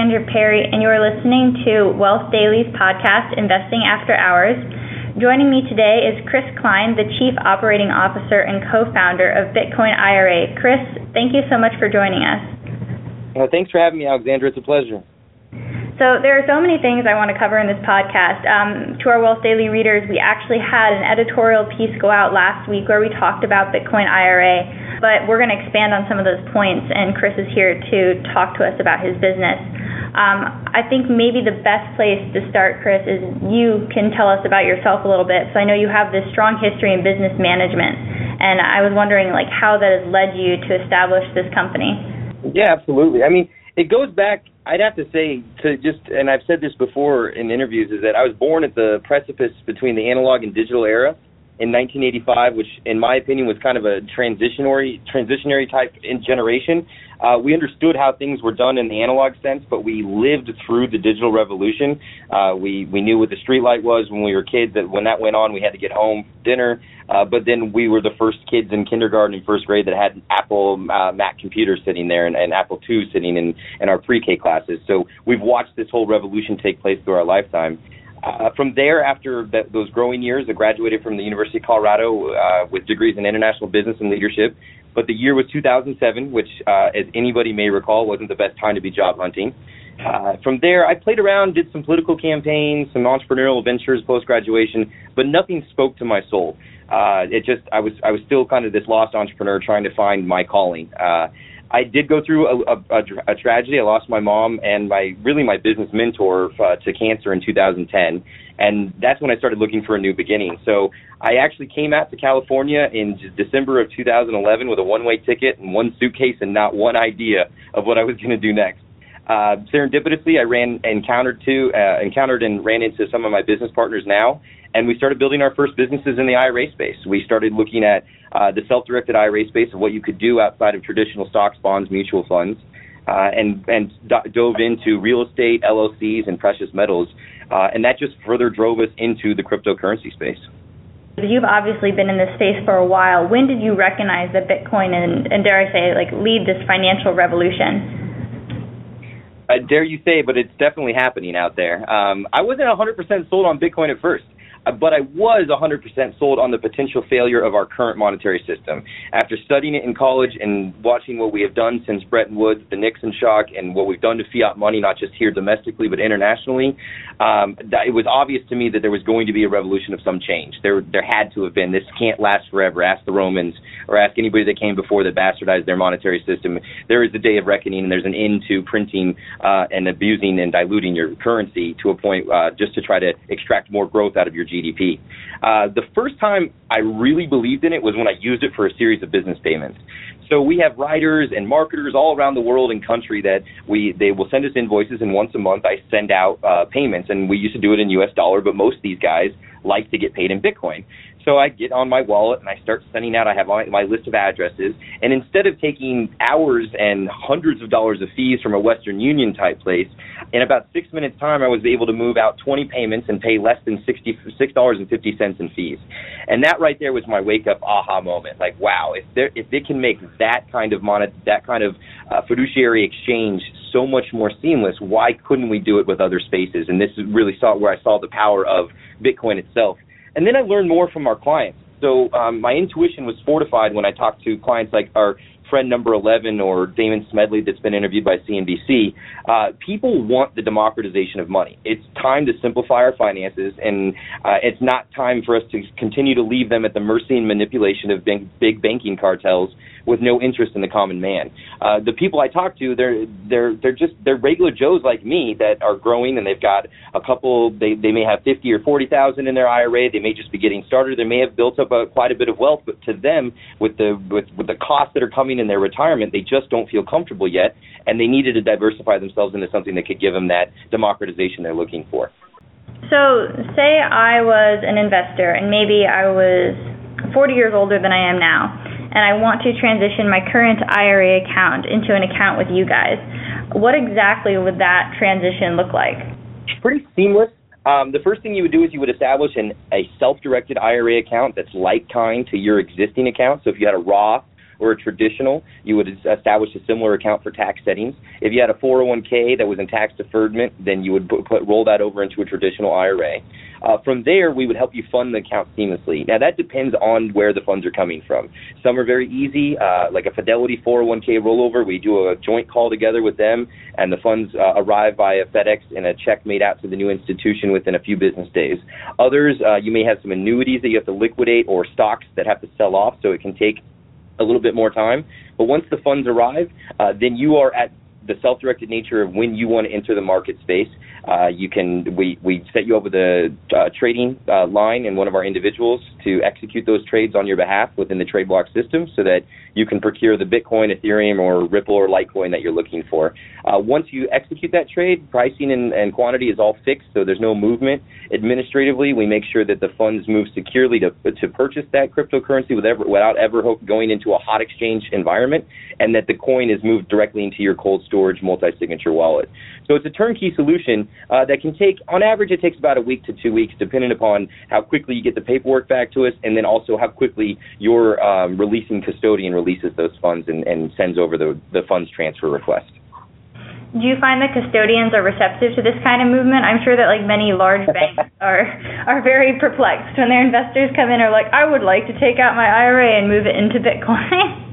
Alexandra Perry, and you're listening to Wealth Daily's podcast, Investing After Hours. Joining me today is Chris Klein, the Chief Operating Officer and co-founder of Bitcoin IRA. Chris, thank you so much for joining us. Uh, thanks for having me, Alexandra. It's a pleasure. So there are so many things I want to cover in this podcast. Um, to our Wealth Daily readers, we actually had an editorial piece go out last week where we talked about Bitcoin IRA, but we're going to expand on some of those points, and Chris is here to talk to us about his business. Um, I think maybe the best place to start, Chris, is you can tell us about yourself a little bit. So I know you have this strong history in business management, and I was wondering like how that has led you to establish this company. Yeah, absolutely. I mean, it goes back. I'd have to say to just, and I've said this before in interviews, is that I was born at the precipice between the analog and digital era in 1985, which, in my opinion, was kind of a transitionary transitionary type in generation. Uh, we understood how things were done in the analog sense, but we lived through the digital revolution. Uh, we we knew what the street light was when we were kids. That when that went on, we had to get home for dinner. Uh, but then we were the first kids in kindergarten and first grade that had an Apple uh, Mac computers sitting there and, and Apple II sitting in in our pre-K classes. So we've watched this whole revolution take place through our lifetime. Uh, from there, after that, those growing years, I graduated from the University of Colorado uh, with degrees in international business and leadership. But the year was 2007, which, uh, as anybody may recall, wasn't the best time to be job hunting. Uh, from there, I played around, did some political campaigns, some entrepreneurial ventures post graduation, but nothing spoke to my soul. Uh, it just, I was, I was still kind of this lost entrepreneur trying to find my calling. Uh, I did go through a, a, a, tragedy. I lost my mom and my really my business mentor uh, to cancer in 2010, and that's when I started looking for a new beginning. So I actually came out to California in December of 2011 with a one-way ticket and one suitcase and not one idea of what I was going to do next. Uh, serendipitously, I ran encountered to uh, encountered and ran into some of my business partners now, and we started building our first businesses in the IRA space. We started looking at uh, the self-directed IRA space of what you could do outside of traditional stocks, bonds, mutual funds, uh, and and do- dove into real estate, LLCs, and precious metals, uh, and that just further drove us into the cryptocurrency space. You've obviously been in this space for a while. When did you recognize that Bitcoin and, and dare I say, like lead this financial revolution? I dare you say, but it's definitely happening out there. Um, I wasn't 100% sold on Bitcoin at first. Uh, but I was 100% sold on the potential failure of our current monetary system. After studying it in college and watching what we have done since Bretton Woods, the Nixon shock, and what we've done to fiat money, not just here domestically but internationally, um, it was obvious to me that there was going to be a revolution of some change. There, there had to have been. This can't last forever. Ask the Romans or ask anybody that came before that bastardized their monetary system. There is a day of reckoning, and there's an end to printing uh, and abusing and diluting your currency to a point uh, just to try to extract more growth out of your GDP. Uh, the first time I really believed in it was when I used it for a series of business payments. So we have writers and marketers all around the world and country that we they will send us invoices, and once a month I send out uh, payments. And we used to do it in U.S. dollar, but most of these guys like to get paid in Bitcoin. So I get on my wallet and I start sending out. I have my, my list of addresses, and instead of taking hours and hundreds of dollars of fees from a Western Union type place, in about six minutes time, I was able to move out 20 payments and pay less than sixty six dollars and fifty cents in fees. And that right there was my wake up aha moment. Like, wow, if there if they can make that kind of monet that kind of uh, fiduciary exchange so much more seamless, why couldn't we do it with other spaces? And this is really saw where I saw the power of Bitcoin itself and then I learned more from our clients. So um, my intuition was fortified when I talked to clients like our friend number 11 or Damon Smedley that's been interviewed by CNBC, uh, people want the democratization of money. It's time to simplify our finances, and uh, it's not time for us to continue to leave them at the mercy and manipulation of big, big banking cartels with no interest in the common man. Uh, the people I talk to, they're they're they're just they're regular Joes like me that are growing and they've got a couple. They they may have fifty or forty thousand in their IRA. They may just be getting started. They may have built up a, quite a bit of wealth, but to them, with the with with the costs that are coming in their retirement, they just don't feel comfortable yet, and they needed to diversify themselves into something that could give them that democratization they're looking for. So, say I was an investor and maybe I was 40 years older than I am now and I want to transition my current IRA account into an account with you guys. What exactly would that transition look like? It's Pretty seamless. Um, the first thing you would do is you would establish an, a self-directed IRA account that's like kind to your existing account. So if you had a Roth or a traditional, you would establish a similar account for tax settings. If you had a 401k that was in tax deferment, then you would put, roll that over into a traditional IRA. Uh, from there, we would help you fund the account seamlessly. Now, that depends on where the funds are coming from. Some are very easy, uh, like a Fidelity 401k rollover. We do a joint call together with them, and the funds uh, arrive via FedEx in a check made out to the new institution within a few business days. Others, uh, you may have some annuities that you have to liquidate or stocks that have to sell off, so it can take a little bit more time. But once the funds arrive, uh, then you are at the self-directed nature of when you want to enter the market space. Uh, you can we we set you up with a uh, trading uh, line and one of our individuals to execute those trades on your behalf within the TradeBlock system, so that you can procure the Bitcoin, Ethereum, or Ripple or Litecoin that you're looking for. Uh, once you execute that trade, pricing and, and quantity is all fixed, so there's no movement. Administratively, we make sure that the funds move securely to to purchase that cryptocurrency without ever going into a hot exchange environment, and that the coin is moved directly into your cold storage multi-signature wallet. So it's a turnkey solution uh, that can take, on average, it takes about a week to two weeks, depending upon how quickly you get the paperwork back to us, and then also how quickly your um, releasing custodian releases those funds and, and sends over the, the funds transfer request. Do you find that custodians are receptive to this kind of movement? I'm sure that like many large banks are are very perplexed when their investors come in and are like, I would like to take out my IRA and move it into Bitcoin.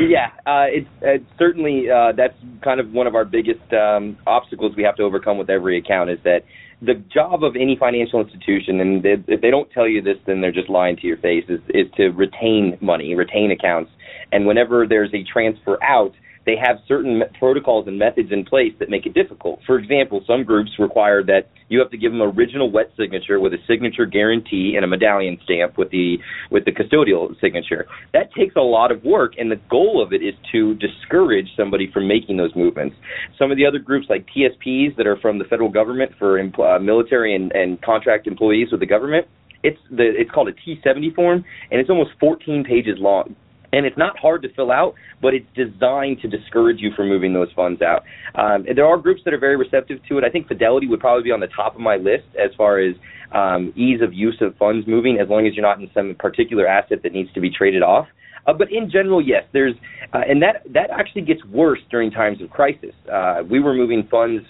yeah, uh, it's, it's certainly uh, that's kind of one of our biggest um, obstacles we have to overcome with every account is that the job of any financial institution, and they, if they don't tell you this, then they're just lying to your face, is, is to retain money, retain accounts. And whenever there's a transfer out, they have certain protocols and methods in place that make it difficult. For example, some groups require that you have to give them original wet signature with a signature guarantee and a medallion stamp with the with the custodial signature. That takes a lot of work, and the goal of it is to discourage somebody from making those movements. Some of the other groups, like TSPs, that are from the federal government for uh, military and, and contract employees with the government, it's the it's called a T70 form, and it's almost 14 pages long and it's not hard to fill out, but it's designed to discourage you from moving those funds out. Um, there are groups that are very receptive to it. I think Fidelity would probably be on the top of my list as far as um, ease of use of funds moving, as long as you're not in some particular asset that needs to be traded off. Uh, but in general, yes, there's, uh, and that that actually gets worse during times of crisis. Uh, we were moving funds.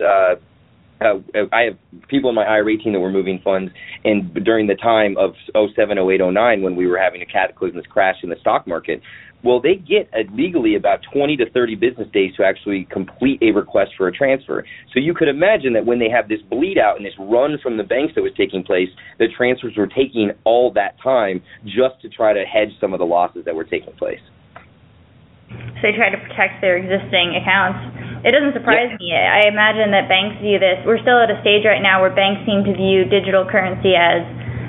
Uh, I have people in my IRA team that were moving funds, and during the time of 07, 08, 09, when we were having a cataclysmic crash in the stock market, well, they get uh, legally about 20 to 30 business days to actually complete a request for a transfer. So you could imagine that when they have this bleed out and this run from the banks that was taking place, the transfers were taking all that time just to try to hedge some of the losses that were taking place. So they try to protect their existing accounts. It doesn't surprise me. I imagine that banks view this. We're still at a stage right now where banks seem to view digital currency as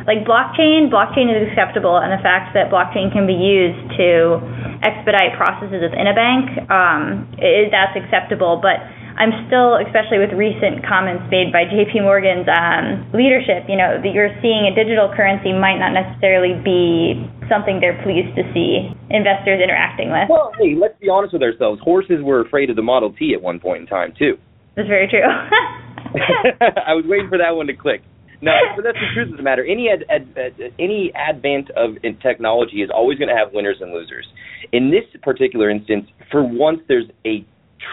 like blockchain. Blockchain is acceptable, and the fact that blockchain can be used to expedite processes within a bank, um, it, that's acceptable. But I'm still, especially with recent comments made by J.P. Morgan's um, leadership, you know, that you're seeing a digital currency might not necessarily be something they're pleased to see investors interacting with. Well, hey, let's be honest with ourselves. Horses were afraid of the Model T at one point in time too. That's very true. I was waiting for that one to click. No, but that's the truth of the matter. Any ad, ad, ad, any advent of technology is always going to have winners and losers. In this particular instance, for once, there's a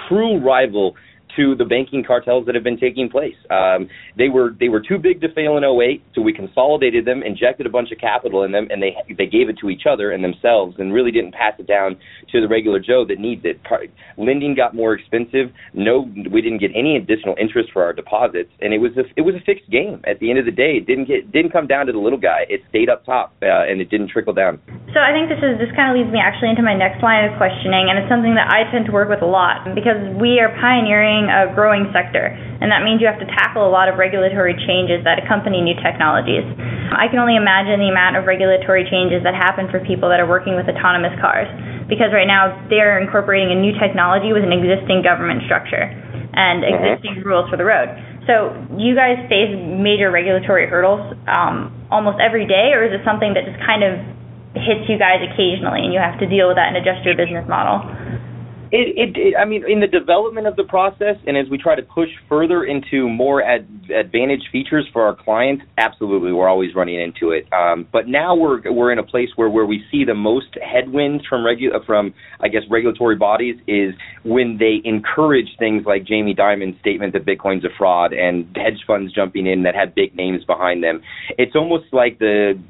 true rival to the banking cartels that have been taking place. Um, they were they were too big to fail in 08, so we consolidated them, injected a bunch of capital in them, and they they gave it to each other and themselves, and really didn't pass it down to the regular Joe that needs it. Lending got more expensive. No, we didn't get any additional interest for our deposits, and it was a it was a fixed game. At the end of the day, it didn't get didn't come down to the little guy. It stayed up top, uh, and it didn't trickle down. So I think this is this kind of leads me actually into my next line of questioning, and it's something that I tend to work with a lot because we are pioneering a growing sector, and that means you have to tackle a lot of regulatory changes that accompany new technologies. I can only imagine the amount of regulatory changes that happen for people that are working with autonomous cars, because right now they're incorporating a new technology with an existing government structure and mm-hmm. existing rules for the road. So, you guys face major regulatory hurdles um, almost every day, or is it something that just kind of hits you guys occasionally and you have to deal with that and adjust your business model? It, it, I mean, in the development of the process, and as we try to push further into more ad, advantage features for our clients, absolutely, we're always running into it. Um, but now we're we're in a place where, where we see the most headwinds from regu- from I guess regulatory bodies is when they encourage things like Jamie Dimon's statement that Bitcoin's a fraud and hedge funds jumping in that have big names behind them. It's almost like the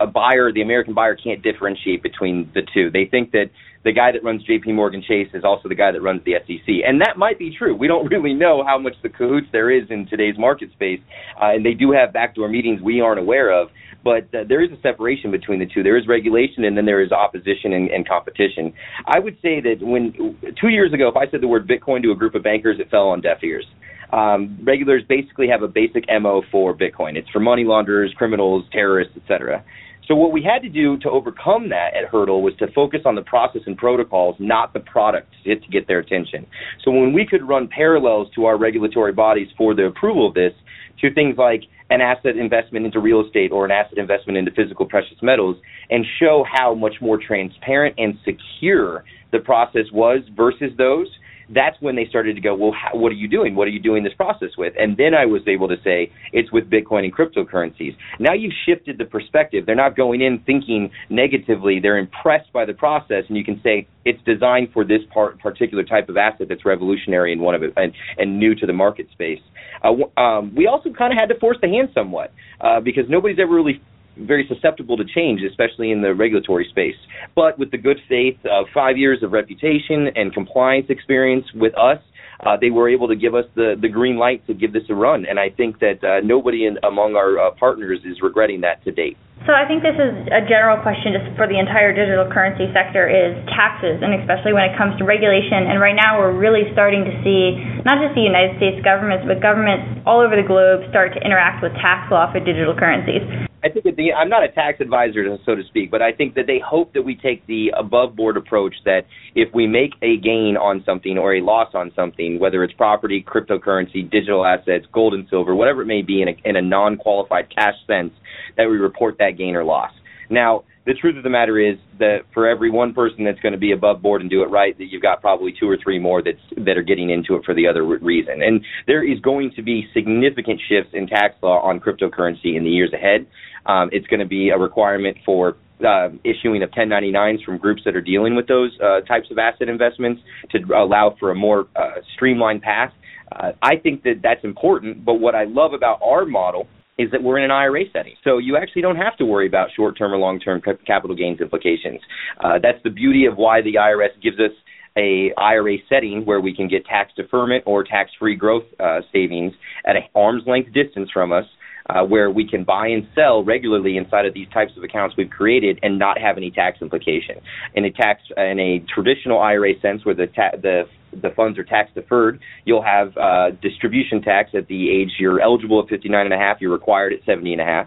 a buyer, the American buyer, can't differentiate between the two. They think that the guy that runs JP Morgan Chase is also the guy that runs the SEC. And that might be true. We don't really know how much the cahoots there is in today's market space. Uh, and they do have backdoor meetings we aren't aware of. But uh, there is a separation between the two. There is regulation and then there is opposition and, and competition. I would say that when two years ago, if I said the word Bitcoin to a group of bankers, it fell on deaf ears. Um, regulators basically have a basic MO for Bitcoin. It's for money launderers, criminals, terrorists, etc. So what we had to do to overcome that at Hurdle was to focus on the process and protocols, not the product, to get their attention. So when we could run parallels to our regulatory bodies for the approval of this, to things like an asset investment into real estate or an asset investment into physical precious metals, and show how much more transparent and secure the process was versus those, that's when they started to go, well, how, what are you doing? What are you doing this process with? And then I was able to say, it's with Bitcoin and cryptocurrencies. Now you've shifted the perspective. They're not going in thinking negatively. They're impressed by the process, and you can say, it's designed for this part, particular type of asset that's revolutionary and one of it and, and new to the market space. Uh, um, we also kind of had to force the hand somewhat uh, because nobody's ever really very susceptible to change, especially in the regulatory space. But with the good faith of five years of reputation and compliance experience with us, uh, they were able to give us the, the green light to give this a run. And I think that uh, nobody in, among our uh, partners is regretting that to date. So I think this is a general question just for the entire digital currency sector is taxes, and especially when it comes to regulation. And right now we're really starting to see not just the United States governments, but governments all over the globe start to interact with tax law for digital currencies. I think the, I'm not a tax advisor, so to speak, but I think that they hope that we take the above board approach that if we make a gain on something or a loss on something, whether it's property, cryptocurrency, digital assets, gold and silver, whatever it may be in a, in a non qualified cash sense, that we report that gain or loss. Now, the truth of the matter is that for every one person that's going to be above board and do it right, that you've got probably two or three more that's that are getting into it for the other reason. And there is going to be significant shifts in tax law on cryptocurrency in the years ahead. Um, it's going to be a requirement for uh, issuing of 1099s from groups that are dealing with those uh, types of asset investments to allow for a more uh, streamlined path. Uh, I think that that's important, but what I love about our model is that we're in an IRA setting. So you actually don't have to worry about short term or long term capital gains implications. Uh, that's the beauty of why the IRS gives us a IRA setting where we can get tax deferment or tax free growth uh, savings at an arm's length distance from us uh, where we can buy and sell regularly inside of these types of accounts we've created and not have any tax implication. In a tax in a traditional IRA sense, where the ta- the the funds are tax deferred, you'll have uh, distribution tax at the age you're eligible at 59 and a half, you're required at 70 and a half.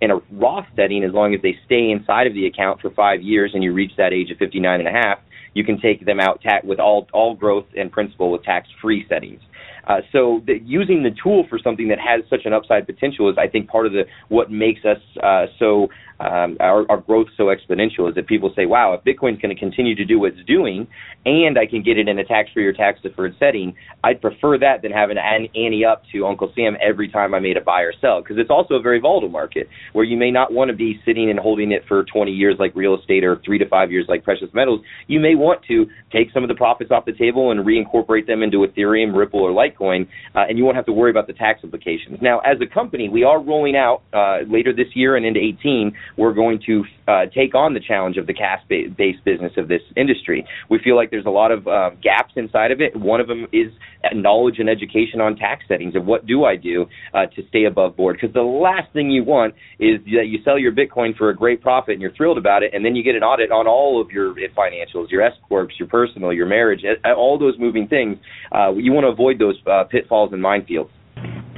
In a Roth setting, as long as they stay inside of the account for five years and you reach that age of 59 and a half, you can take them out ta- with all all growth and principal with tax free settings. Uh, so the, using the tool for something that has such an upside potential is, I think, part of the what makes us uh, so um, our, our growth so exponential is that people say, wow, if Bitcoin's going to continue to do what it's doing and I can get it in a tax free or tax deferred setting, I'd prefer that than having an ante up to Uncle Sam every time I made a buy or sell because it's also a very volatile market where you may not want to be sitting and holding it for 20 years like real estate or three to five years like precious metals. You may want to take some of the profits off the table and reincorporate them into Ethereum, Ripple, or Litecoin, uh, and you won't have to worry about the tax implications. Now, as a company, we are rolling out uh, later this year and into 18 we're going to uh, take on the challenge of the cash-based business of this industry. We feel like there's a lot of uh, gaps inside of it. One of them is knowledge and education on tax settings and what do I do uh, to stay above board. Because the last thing you want is that you sell your Bitcoin for a great profit and you're thrilled about it, and then you get an audit on all of your financials, your S corps, your personal, your marriage, all those moving things. Uh, you want to avoid those uh, pitfalls and minefields.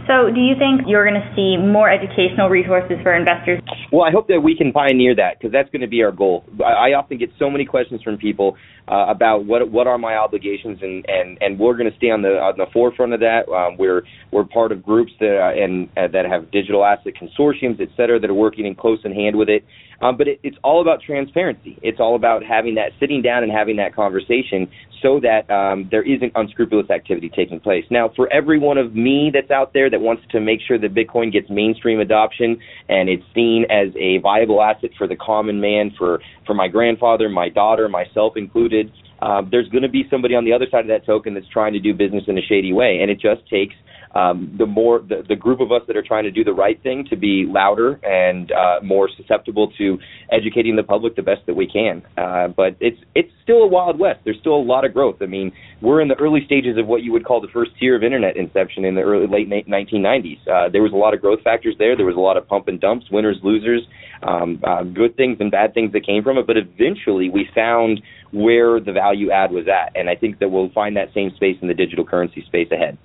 So, do you think you're going to see more educational resources for investors? Well, I hope that we can pioneer that because that's going to be our goal. I, often get so many questions from people uh, about what what are my obligations, and and and we're going to stay on the on the forefront of that. Um, we're we're part of groups that uh, and uh, that have digital asset consortiums, et cetera, that are working in close in hand with it. Um, but it, it's all about transparency. It's all about having that, sitting down and having that conversation so that um, there isn't unscrupulous activity taking place. Now, for every one of me that's out there that wants to make sure that Bitcoin gets mainstream adoption and it's seen as a viable asset for the common man, for, for my grandfather, my daughter, myself included, um, there's going to be somebody on the other side of that token that's trying to do business in a shady way, and it just takes um, the more the, the group of us that are trying to do the right thing to be louder and uh, more susceptible to educating the public the best that we can. Uh, but it's it's still a wild west. There's still a lot of growth. I mean, we're in the early stages of what you would call the first tier of internet inception in the early late 1990s. Uh, there was a lot of growth factors there. There was a lot of pump and dumps, winners, losers, um, uh, good things and bad things that came from it. But eventually, we found where the value add was at, and I think that we'll find that same space in the digital currency space ahead.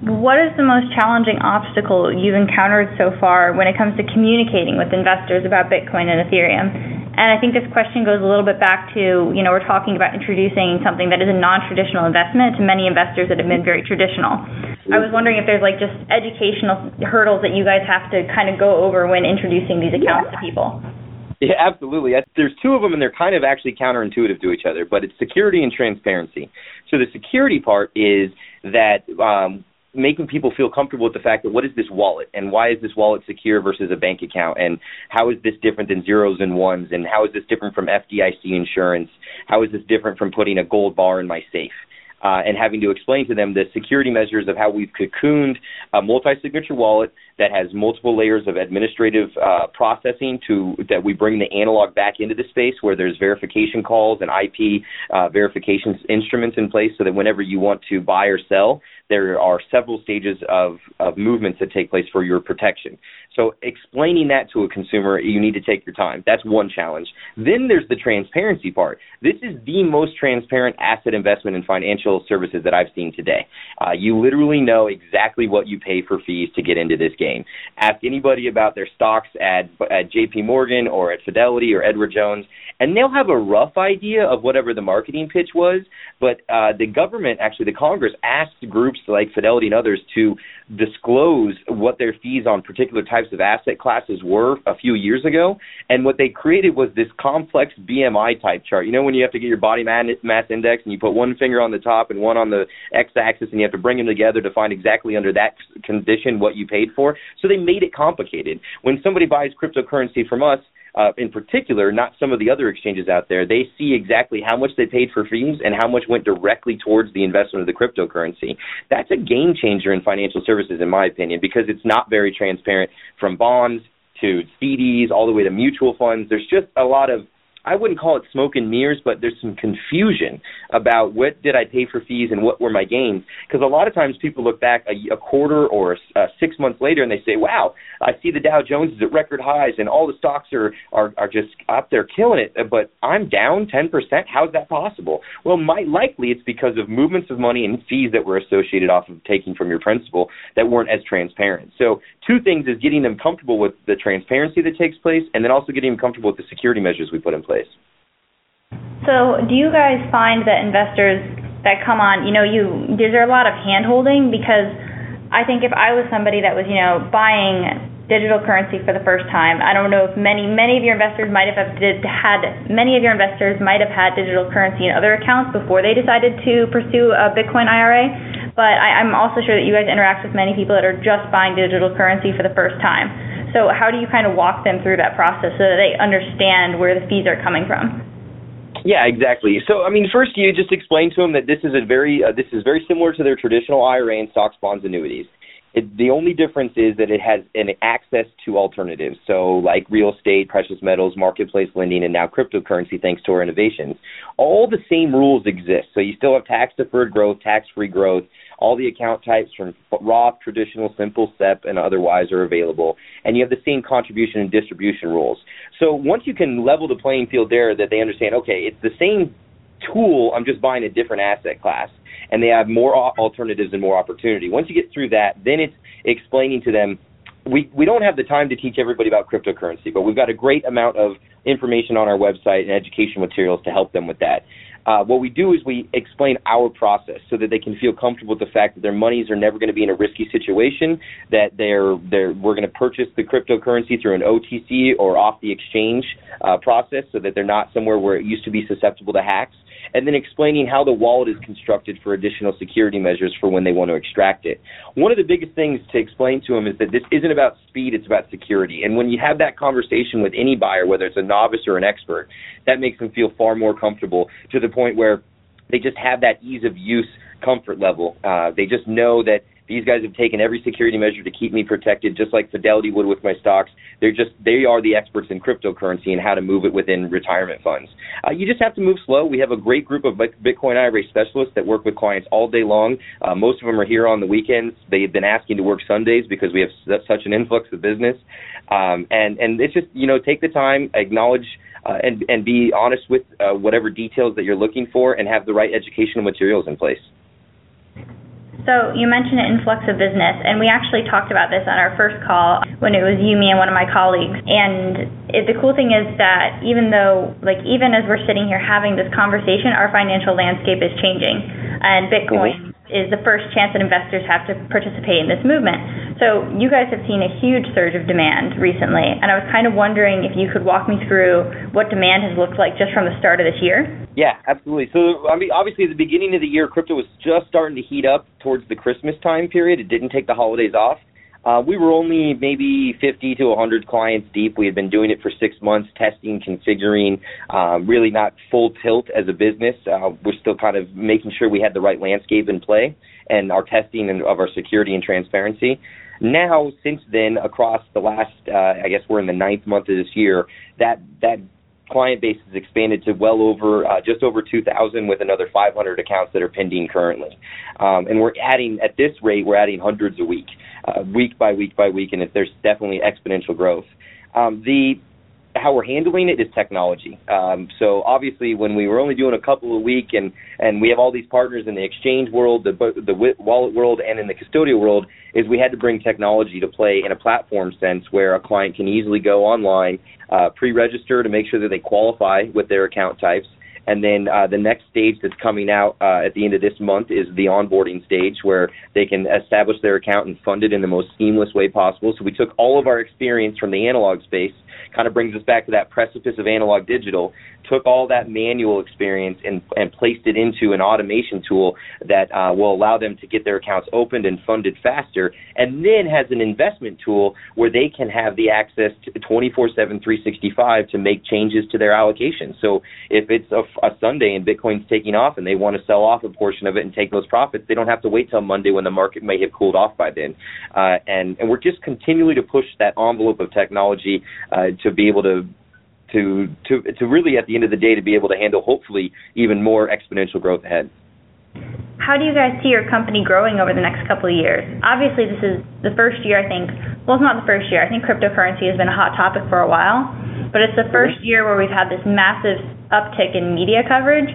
What is the most challenging obstacle you've encountered so far when it comes to communicating with investors about Bitcoin and Ethereum? And I think this question goes a little bit back to, you know, we're talking about introducing something that is a non-traditional investment to many investors that have been very traditional. I was wondering if there's like just educational hurdles that you guys have to kind of go over when introducing these accounts to people. Yeah, absolutely. There's two of them, and they're kind of actually counterintuitive to each other, but it's security and transparency. So the security part is that um, making people feel comfortable with the fact that what is this wallet and why is this wallet secure versus a bank account and how is this different than zeros and ones and how is this different from FDIC insurance? How is this different from putting a gold bar in my safe? Uh, and having to explain to them the security measures of how we've cocooned a multi-signature wallet that has multiple layers of administrative uh, processing to that we bring the analog back into the space where there's verification calls and IP uh, verification instruments in place so that whenever you want to buy or sell, there are several stages of, of movements that take place for your protection. So explaining that to a consumer, you need to take your time. That's one challenge. Then there's the transparency part. This is the most transparent asset investment in financial services that I've seen today. Uh, you literally know exactly what you pay for fees to get into this game. Ask anybody about their stocks at, at JP Morgan or at Fidelity or Edward Jones, and they'll have a rough idea of whatever the marketing pitch was. But uh, the government, actually, the Congress, asked groups like Fidelity and others to disclose what their fees on particular types of asset classes were a few years ago. And what they created was this complex BMI type chart. You know, when you have to get your body mass index and you put one finger on the top and one on the x axis and you have to bring them together to find exactly under that condition what you paid for. So they made it complicated. When somebody buys cryptocurrency from us, uh, in particular, not some of the other exchanges out there, they see exactly how much they paid for fees and how much went directly towards the investment of the cryptocurrency. That's a game changer in financial services, in my opinion, because it's not very transparent from bonds to CDs all the way to mutual funds. There's just a lot of I wouldn't call it smoke and mirrors, but there's some confusion about what did I pay for fees and what were my gains. Because a lot of times people look back a, a quarter or uh, six months later and they say, "Wow, I see the Dow Jones is at record highs and all the stocks are are, are just up there killing it, but I'm down 10%. How's that possible?" Well, might likely it's because of movements of money and fees that were associated off of taking from your principal that weren't as transparent. So, two things is getting them comfortable with the transparency that takes place, and then also getting them comfortable with the security measures we put in place So, do you guys find that investors that come on, you know, you is there a lot of handholding? Because I think if I was somebody that was, you know, buying digital currency for the first time, I don't know if many many of your investors might have did, had many of your investors might have had digital currency in other accounts before they decided to pursue a Bitcoin IRA. But I, I'm also sure that you guys interact with many people that are just buying digital currency for the first time. So how do you kind of walk them through that process so that they understand where the fees are coming from? Yeah, exactly. So, I mean, first you just explain to them that this is a very uh, this is very similar to their traditional IRA and stocks, bonds, annuities. It, the only difference is that it has an access to alternatives, so like real estate, precious metals, marketplace lending, and now cryptocurrency, thanks to our innovations. All the same rules exist. So you still have tax deferred growth, tax free growth, all the account types from Roth, traditional, simple, SEP, and otherwise are available. And you have the same contribution and distribution rules. So once you can level the playing field there, that they understand, okay, it's the same tool, I'm just buying a different asset class. And they have more alternatives and more opportunity. Once you get through that, then it's explaining to them we, we don't have the time to teach everybody about cryptocurrency, but we've got a great amount of information on our website and education materials to help them with that. Uh, what we do is we explain our process so that they can feel comfortable with the fact that their monies are never going to be in a risky situation, that they're, they're, we're going to purchase the cryptocurrency through an OTC or off the exchange uh, process so that they're not somewhere where it used to be susceptible to hacks and then explaining how the wallet is constructed for additional security measures for when they want to extract it. One of the biggest things to explain to them is that this isn't about speed, it's about security. And when you have that conversation with any buyer, whether it's a novice or an expert, that makes them feel far more comfortable to the point where they just have that ease of use comfort level. Uh, they just know that these guys have taken every security measure to keep me protected, just like Fidelity would with my stocks. They're just they are the experts in cryptocurrency and how to move it within retirement funds. Uh, you just have to move slow. We have a great group of Bitcoin IRA specialists that work with clients all day long. Uh, most of them are here on the weekends. They've been asking to work Sundays because we have such an influx of business. Um, and and it's just you know take the time, acknowledge. Uh, and and be honest with uh, whatever details that you're looking for, and have the right educational materials in place. So you mentioned an influx of business, and we actually talked about this on our first call when it was you, me, and one of my colleagues. And it, the cool thing is that even though, like, even as we're sitting here having this conversation, our financial landscape is changing, and Bitcoin. Mm-hmm. Is the first chance that investors have to participate in this movement. So you guys have seen a huge surge of demand recently, and I was kind of wondering if you could walk me through what demand has looked like just from the start of this year. Yeah, absolutely. So, I mean, obviously, at the beginning of the year, crypto was just starting to heat up towards the Christmas time period. It didn't take the holidays off. Uh, we were only maybe 50 to 100 clients deep. We had been doing it for six months, testing, configuring, uh, really not full tilt as a business. Uh, we're still kind of making sure we had the right landscape in play and our testing and of our security and transparency. Now, since then, across the last, uh, I guess we're in the ninth month of this year, that that client base has expanded to well over uh, just over 2,000 with another 500 accounts that are pending currently. Um, and we're adding, at this rate, we're adding hundreds a week, uh, week by week by week, and there's definitely exponential growth. Um, the how we're handling it is technology. Um, so obviously, when we were only doing a couple a week, and and we have all these partners in the exchange world, the the wallet world, and in the custodial world, is we had to bring technology to play in a platform sense where a client can easily go online, uh, pre-register to make sure that they qualify with their account types, and then uh, the next stage that's coming out uh, at the end of this month is the onboarding stage where they can establish their account and fund it in the most seamless way possible. So we took all of our experience from the analog space kind of brings us back to that precipice of analog digital, took all that manual experience and, and placed it into an automation tool that uh, will allow them to get their accounts opened and funded faster, and then has an investment tool where they can have the access to 24 7, 365 to make changes to their allocation. So if it's a, a Sunday and Bitcoin's taking off and they want to sell off a portion of it and take those profits, they don't have to wait till Monday when the market may have cooled off by then. Uh, and, and we're just continually to push that envelope of technology uh, to be able to to to to really at the end of the day to be able to handle hopefully even more exponential growth ahead. How do you guys see your company growing over the next couple of years? Obviously, this is the first year I think. Well, it's not the first year. I think cryptocurrency has been a hot topic for a while, but it's the first year where we've had this massive uptick in media coverage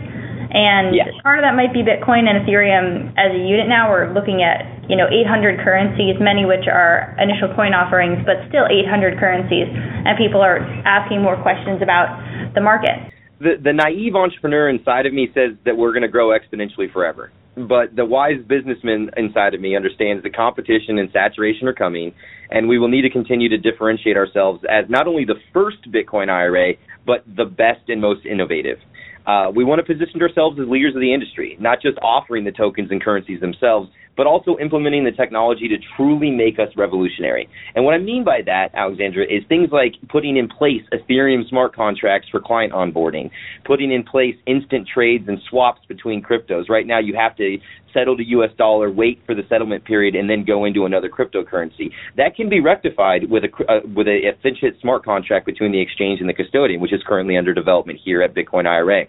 and yes. part of that might be Bitcoin and Ethereum as a unit now. We're looking at, you know, 800 currencies, many which are initial coin offerings, but still 800 currencies. And people are asking more questions about the market. The, the naive entrepreneur inside of me says that we're going to grow exponentially forever. But the wise businessman inside of me understands the competition and saturation are coming, and we will need to continue to differentiate ourselves as not only the first Bitcoin IRA, but the best and most innovative. Uh, we want to position ourselves as leaders of the industry, not just offering the tokens and currencies themselves, but also implementing the technology to truly make us revolutionary. And what I mean by that, Alexandra, is things like putting in place Ethereum smart contracts for client onboarding, putting in place instant trades and swaps between cryptos. Right now, you have to settle to US dollar, wait for the settlement period, and then go into another cryptocurrency. That can be rectified with a uh, with a efficient smart contract between the exchange and the custodian, which is currently under development here at Bitcoin IRA.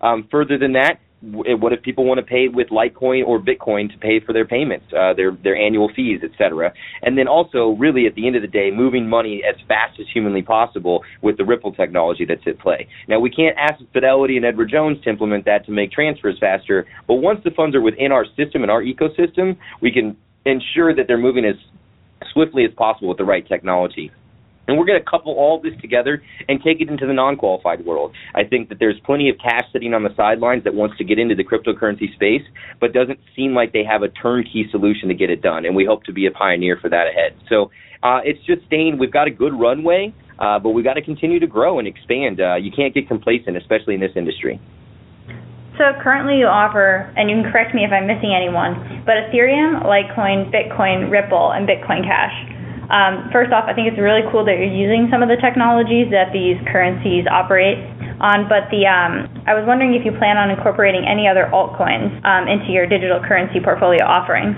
Um, further than that, what if people want to pay with Litecoin or Bitcoin to pay for their payments, uh, their their annual fees, etc. And then also, really, at the end of the day, moving money as fast as humanly possible with the Ripple technology that's at play. Now, we can't ask Fidelity and Edward Jones to implement that to make transfers faster, but once the funds are within our system and our ecosystem, we can ensure that they're moving as swiftly as possible with the right technology. And we're going to couple all this together and take it into the non qualified world. I think that there's plenty of cash sitting on the sidelines that wants to get into the cryptocurrency space, but doesn't seem like they have a turnkey solution to get it done. And we hope to be a pioneer for that ahead. So uh, it's just staying, we've got a good runway, uh, but we've got to continue to grow and expand. Uh, you can't get complacent, especially in this industry. So currently you offer, and you can correct me if I'm missing anyone, but Ethereum, Litecoin, Bitcoin, Ripple, and Bitcoin Cash. Um, first off, I think it's really cool that you're using some of the technologies that these currencies operate on. But the um, I was wondering if you plan on incorporating any other altcoins um, into your digital currency portfolio offerings.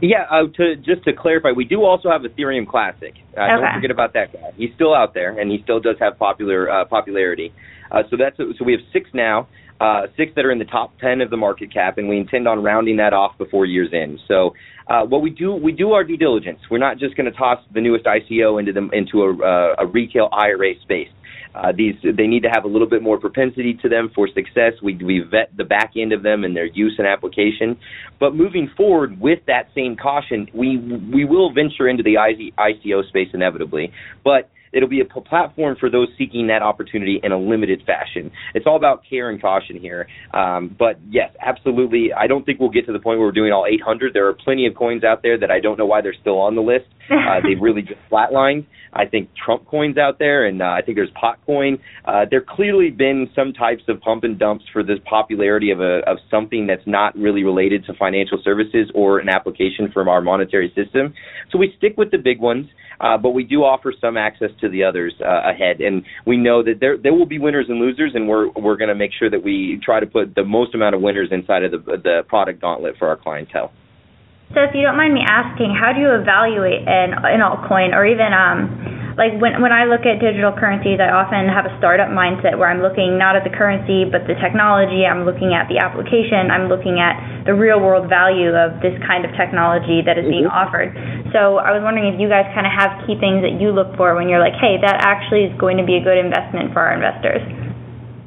Yeah, uh, to just to clarify, we do also have Ethereum Classic. Uh, okay. Don't forget about that guy. He's still out there, and he still does have popular uh, popularity. Uh, so that's so we have six now uh, six that are in the top 10 of the market cap, and we intend on rounding that off before year's end. So, uh, what we do, we do our due diligence. We're not just going to toss the newest ICO into them into a, uh, a retail IRA space. Uh, these they need to have a little bit more propensity to them for success. We we vet the back end of them and their use and application. But moving forward with that same caution, we we will venture into the ICO space inevitably. But It'll be a platform for those seeking that opportunity in a limited fashion. It's all about care and caution here. Um, but yes, absolutely. I don't think we'll get to the point where we're doing all 800. There are plenty of coins out there that I don't know why they're still on the list. Uh, they've really just flatlined. I think Trump coins out there, and uh, I think there's Potcoin. Uh, there clearly been some types of pump and dumps for the popularity of a of something that's not really related to financial services or an application from our monetary system. So we stick with the big ones. Uh, but we do offer some access to the others uh, ahead, and we know that there there will be winners and losers, and we're we're going to make sure that we try to put the most amount of winners inside of the the product gauntlet for our clientele. So, if you don't mind me asking, how do you evaluate an an altcoin, or even um, like when when I look at digital currencies, I often have a startup mindset where I'm looking not at the currency but the technology. I'm looking at the application. I'm looking at the real world value of this kind of technology that is being mm-hmm. offered. So I was wondering if you guys kind of have key things that you look for when you're like, hey, that actually is going to be a good investment for our investors.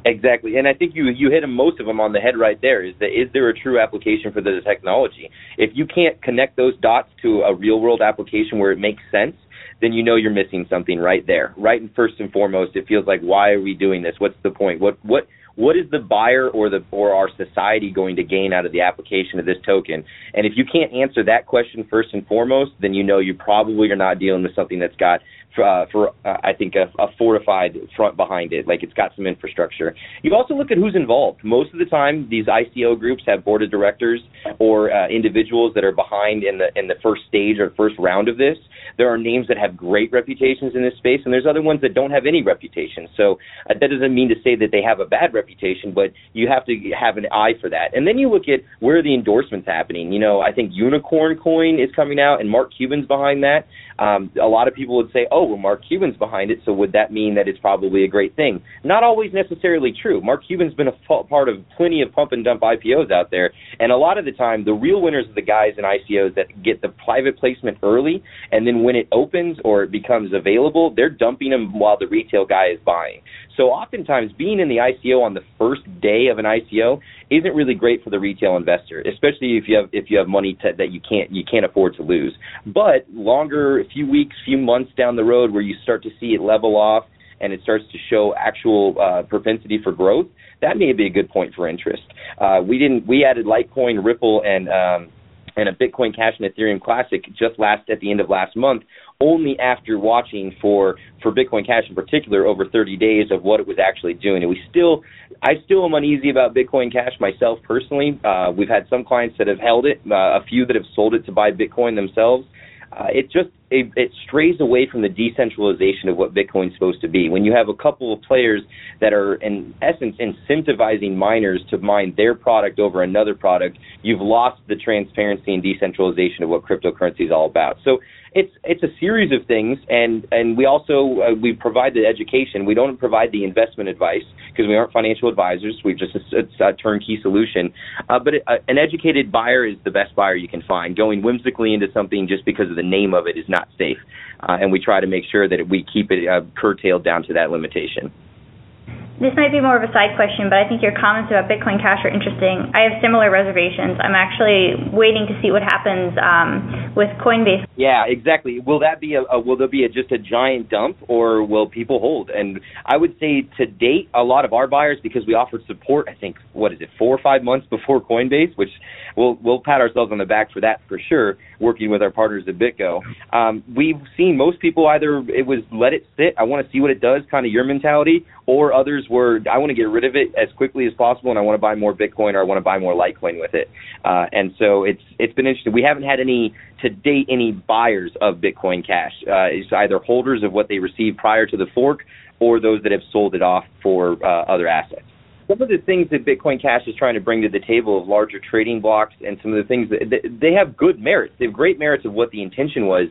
Exactly, and I think you you hit most of them on the head right there. Is that is there a true application for the technology? If you can't connect those dots to a real world application where it makes sense, then you know you're missing something right there. Right and first and foremost, it feels like why are we doing this? What's the point? What what what is the buyer or the or our society going to gain out of the application of this token? And if you can't answer that question first and foremost, then you know you probably are not dealing with something that's got uh, for uh, I think a, a fortified front behind it, like it's got some infrastructure. You also look at who's involved. Most of the time, these ICO groups have board of directors or uh, individuals that are behind in the in the first stage or first round of this. There are names that have great reputations in this space, and there's other ones that don't have any reputation. So uh, that doesn't mean to say that they have a bad reputation, but you have to have an eye for that. And then you look at where the endorsements happening. You know, I think Unicorn Coin is coming out, and Mark Cuban's behind that. Um, a lot of people would say, oh, well, Mark Cuban's behind it, so would that mean that it's probably a great thing? Not always necessarily true. Mark Cuban's been a part of plenty of pump and dump IPOs out there, and a lot of the time, the real winners are the guys in ICOs that get the private placement early, and then when it opens or it becomes available, they're dumping them while the retail guy is buying. So oftentimes, being in the ICO on the first day of an ICO isn't really great for the retail investor, especially if you have if you have money to, that you can't you can't afford to lose. But longer, a few weeks, few months down the road, where you start to see it level off and it starts to show actual uh, propensity for growth, that may be a good point for interest. Uh, we didn't we added Litecoin, Ripple, and um, and a Bitcoin Cash and Ethereum Classic just last at the end of last month, only after watching for for Bitcoin Cash in particular over 30 days of what it was actually doing. And we still, I still am uneasy about Bitcoin Cash myself personally. Uh, we've had some clients that have held it, uh, a few that have sold it to buy Bitcoin themselves. Uh, it just it, it strays away from the decentralization of what Bitcoin's supposed to be. When you have a couple of players that are in essence incentivizing miners to mine their product over another product, you've lost the transparency and decentralization of what cryptocurrency is all about. So it's it's a series of things, and and we also uh, we provide the education. We don't provide the investment advice because we aren't financial advisors. We've just it's a turnkey solution. Uh, but it, uh, an educated buyer is the best buyer you can find. Going whimsically into something just because of the name of it is not safe, uh, and we try to make sure that we keep it uh, curtailed down to that limitation. This might be more of a side question, but I think your comments about Bitcoin Cash are interesting. I have similar reservations. I'm actually waiting to see what happens um, with Coinbase. Yeah, exactly. Will that be a, a will there be a, just a giant dump, or will people hold? And I would say to date, a lot of our buyers, because we offered support, I think what is it, four or five months before Coinbase, which we'll we'll pat ourselves on the back for that for sure. Working with our partners at BitGo, um, we've seen most people either it was let it sit, I want to see what it does, kind of your mentality, or others were I want to get rid of it as quickly as possible and I want to buy more Bitcoin or I want to buy more Litecoin with it. Uh, and so it's it's been interesting. We haven't had any to date any buyers of Bitcoin Cash. Uh, it's either holders of what they received prior to the fork or those that have sold it off for uh, other assets. Some of the things that Bitcoin Cash is trying to bring to the table of larger trading blocks and some of the things that they have good merits. They have great merits of what the intention was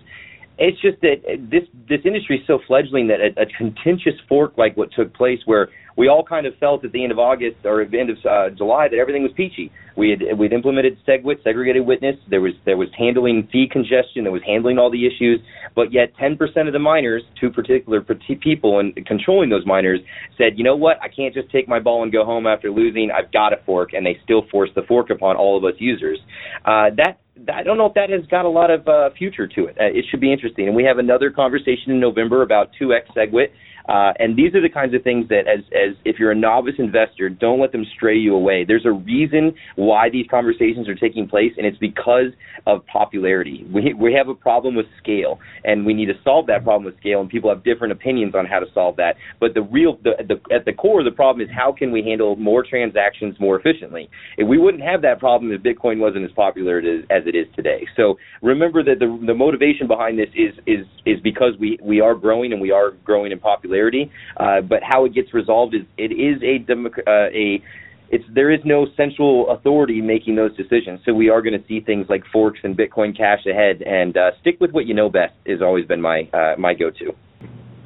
it's just that this this industry is so fledgling that a, a contentious fork like what took place, where we all kind of felt at the end of August or at the end of uh, July that everything was peachy. We had we'd implemented SegWit, segregated witness. There was there was handling fee congestion. There was handling all the issues. But yet, 10% of the miners, two particular people and controlling those miners, said, you know what? I can't just take my ball and go home after losing. I've got a fork, and they still forced the fork upon all of us users. Uh, that I don't know if that has got a lot of uh, future to it. Uh, it should be interesting. And we have another conversation in November about 2x SegWit. Uh, and these are the kinds of things that, as, as if you're a novice investor, don't let them stray you away. There's a reason why these conversations are taking place, and it's because of popularity. We, we have a problem with scale, and we need to solve that problem with scale, and people have different opinions on how to solve that. But the real, the, the, at the core of the problem is how can we handle more transactions more efficiently? We wouldn't have that problem if Bitcoin wasn't as popular as it is today. So remember that the, the motivation behind this is, is, is because we, we are growing and we are growing in popularity. Uh, but how it gets resolved is it is a, uh, a it's there is no central authority making those decisions. So we are going to see things like forks and Bitcoin Cash ahead, and uh, stick with what you know best has always been my uh, my go-to.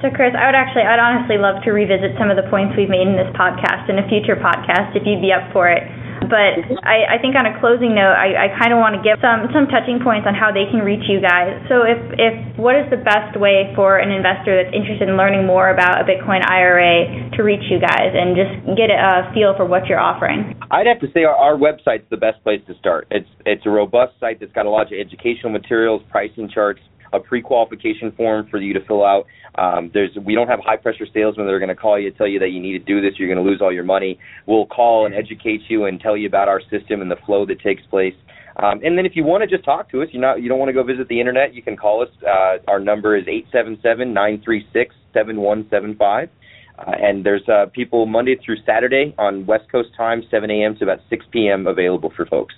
So, Chris, I would actually, I'd honestly love to revisit some of the points we've made in this podcast in a future podcast if you'd be up for it. But I, I think on a closing note, I, I kind of want to give some some touching points on how they can reach you guys. So if if what is the best way for an investor that's interested in learning more about a Bitcoin IRA to reach you guys and just get a feel for what you're offering? I'd have to say our, our website's the best place to start. It's it's a robust site that's got a lot of educational materials, pricing charts, a pre-qualification form for you to fill out. Um, there's we don't have high pressure salesmen that are going to call you tell you that you need to do this. You're going to lose all your money. We'll call and educate you and tell you about our system and the flow that takes place. Um, and then if you want to just talk to us, you not you don't want to go visit the internet, you can call us. Uh, our number is eight seven seven nine three six seven one seven five. Uh, and there's uh, people Monday through Saturday on West Coast time, 7 a.m. to about 6 p.m. available for folks.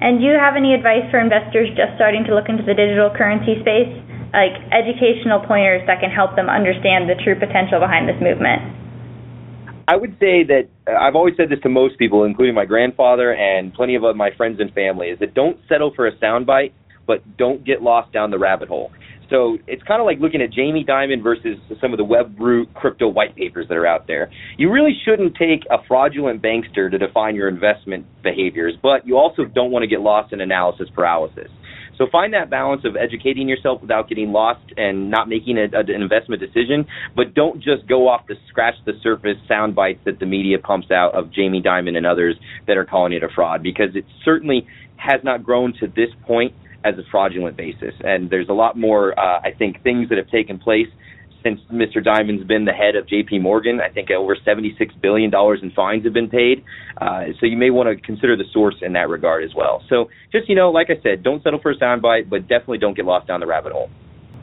And do you have any advice for investors just starting to look into the digital currency space? like educational pointers that can help them understand the true potential behind this movement? I would say that uh, I've always said this to most people, including my grandfather and plenty of my friends and family, is that don't settle for a soundbite, but don't get lost down the rabbit hole. So it's kind of like looking at Jamie Dimon versus some of the Webroot crypto white papers that are out there. You really shouldn't take a fraudulent bankster to define your investment behaviors, but you also don't want to get lost in analysis paralysis. So find that balance of educating yourself without getting lost and not making a, a, an investment decision, but don't just go off the scratch the surface sound bites that the media pumps out of Jamie Dimon and others that are calling it a fraud because it certainly has not grown to this point as a fraudulent basis. And there's a lot more, uh, I think, things that have taken place since Mr. Dimon's been the head of J.P. Morgan. I think over $76 billion in fines have been paid. Uh, so you may want to consider the source in that regard as well. So just, you know, like I said, don't settle for a soundbite, but definitely don't get lost down the rabbit hole.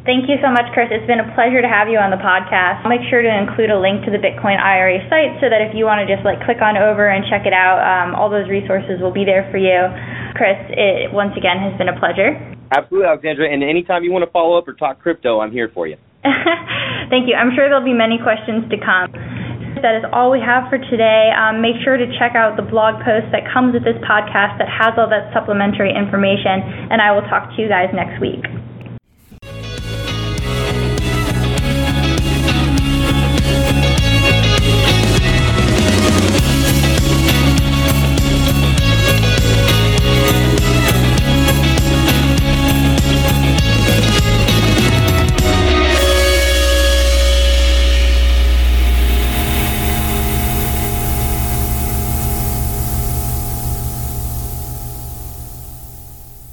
Thank you so much, Chris. It's been a pleasure to have you on the podcast. I'll make sure to include a link to the Bitcoin IRA site so that if you want to just like click on over and check it out, um, all those resources will be there for you. Chris, it once again has been a pleasure. Absolutely, Alexandra. And anytime you want to follow up or talk crypto, I'm here for you. Thank you. I'm sure there'll be many questions to come. That is all we have for today. Um, make sure to check out the blog post that comes with this podcast that has all that supplementary information, and I will talk to you guys next week.